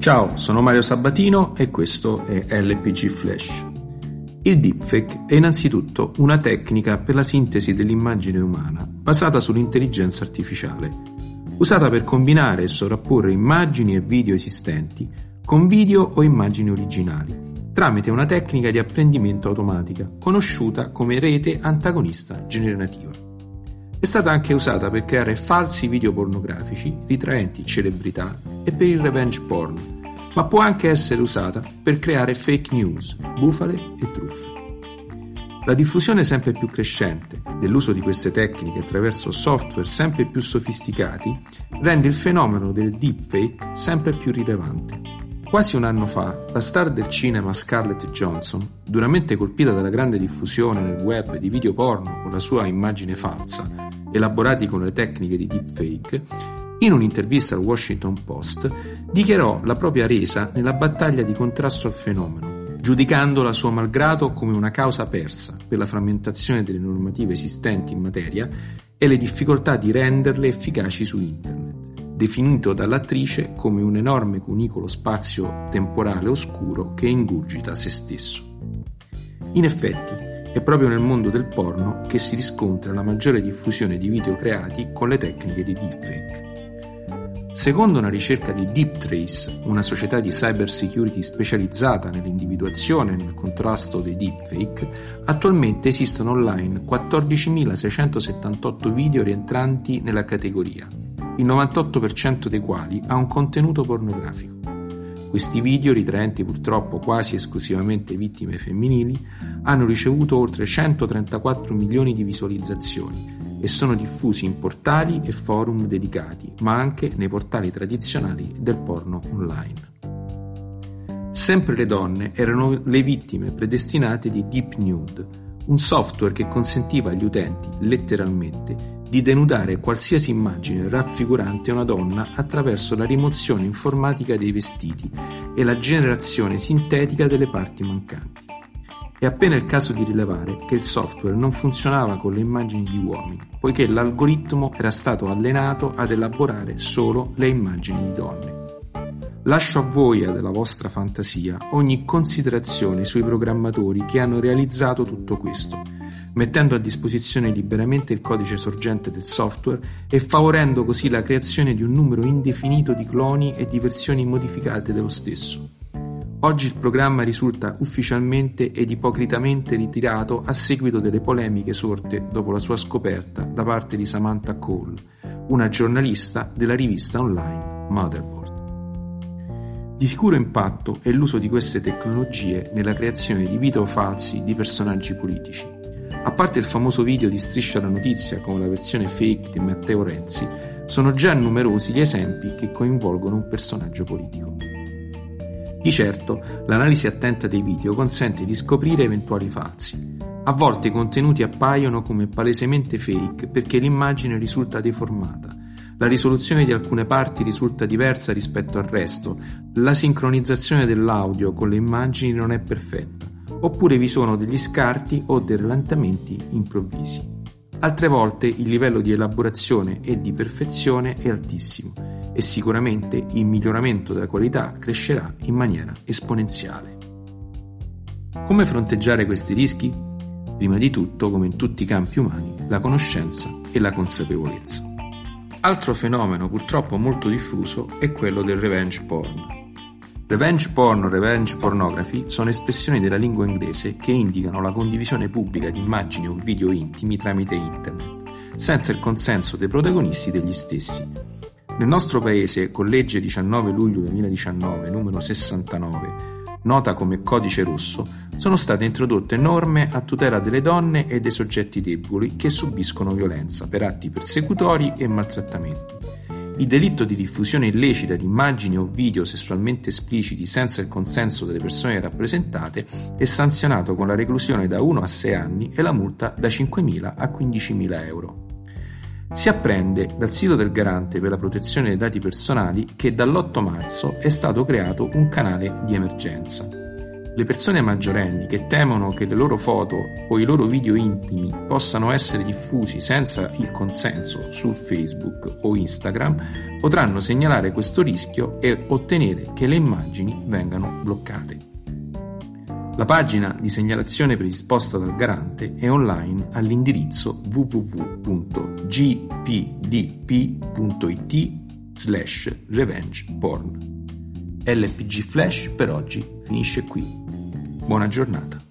Ciao, sono Mario Sabatino e questo è LPG Flash. Il deepfake è innanzitutto una tecnica per la sintesi dell'immagine umana basata sull'intelligenza artificiale, usata per combinare e sovrapporre immagini e video esistenti con video o immagini originali, tramite una tecnica di apprendimento automatica conosciuta come rete antagonista generativa. È stata anche usata per creare falsi video pornografici ritraenti celebrità e per il revenge porn, ma può anche essere usata per creare fake news, bufale e truffe. La diffusione sempre più crescente dell'uso di queste tecniche attraverso software sempre più sofisticati rende il fenomeno del deepfake sempre più rilevante. Quasi un anno fa, la star del cinema Scarlett Johansson, duramente colpita dalla grande diffusione nel web di video porno con la sua immagine falsa, elaborati con le tecniche di deepfake, in un'intervista al Washington Post dichiarò la propria resa nella battaglia di contrasto al fenomeno, giudicandola suo malgrado come una causa persa per la frammentazione delle normative esistenti in materia e le difficoltà di renderle efficaci su Internet, definito dall'attrice come un enorme cunicolo spazio temporale oscuro che ingurgita se stesso. In effetti, è proprio nel mondo del porno che si riscontra la maggiore diffusione di video creati con le tecniche di deepfake. Secondo una ricerca di DeepTrace, una società di cyber security specializzata nell'individuazione e nel contrasto dei deepfake, attualmente esistono online 14.678 video rientranti nella categoria, il 98% dei quali ha un contenuto pornografico. Questi video, ritraenti purtroppo quasi esclusivamente vittime femminili, hanno ricevuto oltre 134 milioni di visualizzazioni e sono diffusi in portali e forum dedicati, ma anche nei portali tradizionali del porno online. Sempre le donne erano le vittime predestinate di Deep Nude, un software che consentiva agli utenti, letteralmente, di denudare qualsiasi immagine raffigurante una donna attraverso la rimozione informatica dei vestiti e la generazione sintetica delle parti mancanti. È appena il caso di rilevare che il software non funzionava con le immagini di uomini, poiché l'algoritmo era stato allenato ad elaborare solo le immagini di donne. Lascio a voi e della vostra fantasia ogni considerazione sui programmatori che hanno realizzato tutto questo, mettendo a disposizione liberamente il codice sorgente del software e favorendo così la creazione di un numero indefinito di cloni e di versioni modificate dello stesso. Oggi il programma risulta ufficialmente ed ipocritamente ritirato a seguito delle polemiche sorte dopo la sua scoperta da parte di Samantha Cole, una giornalista della rivista online Motherboard. Di sicuro impatto è l'uso di queste tecnologie nella creazione di video falsi di personaggi politici. A parte il famoso video di Striscia la notizia come la versione fake di Matteo Renzi, sono già numerosi gli esempi che coinvolgono un personaggio politico. Di certo, l'analisi attenta dei video consente di scoprire eventuali falsi. A volte i contenuti appaiono come palesemente fake perché l'immagine risulta deformata, la risoluzione di alcune parti risulta diversa rispetto al resto, la sincronizzazione dell'audio con le immagini non è perfetta, oppure vi sono degli scarti o dei rallentamenti improvvisi. Altre volte il livello di elaborazione e di perfezione è altissimo e sicuramente il miglioramento della qualità crescerà in maniera esponenziale. Come fronteggiare questi rischi? Prima di tutto, come in tutti i campi umani, la conoscenza e la consapevolezza. Altro fenomeno purtroppo molto diffuso è quello del revenge porn. Revenge porn o revenge pornography sono espressioni della lingua inglese che indicano la condivisione pubblica di immagini o video intimi tramite internet, senza il consenso dei protagonisti degli stessi, nel nostro paese, con legge 19 luglio 2019 numero 69, nota come Codice Rosso, sono state introdotte norme a tutela delle donne e dei soggetti deboli che subiscono violenza per atti persecutori e maltrattamenti. Il delitto di diffusione illecita di immagini o video sessualmente espliciti senza il consenso delle persone rappresentate è sanzionato con la reclusione da 1 a 6 anni e la multa da 5.000 a 15.000 euro. Si apprende dal sito del Garante per la protezione dei dati personali che dall'8 marzo è stato creato un canale di emergenza. Le persone maggiorenni che temono che le loro foto o i loro video intimi possano essere diffusi senza il consenso su Facebook o Instagram potranno segnalare questo rischio e ottenere che le immagini vengano bloccate. La pagina di segnalazione predisposta dal garante è online all'indirizzo www.gpdp.it slash revengeporn. LPG Flash per oggi finisce qui. Buona giornata.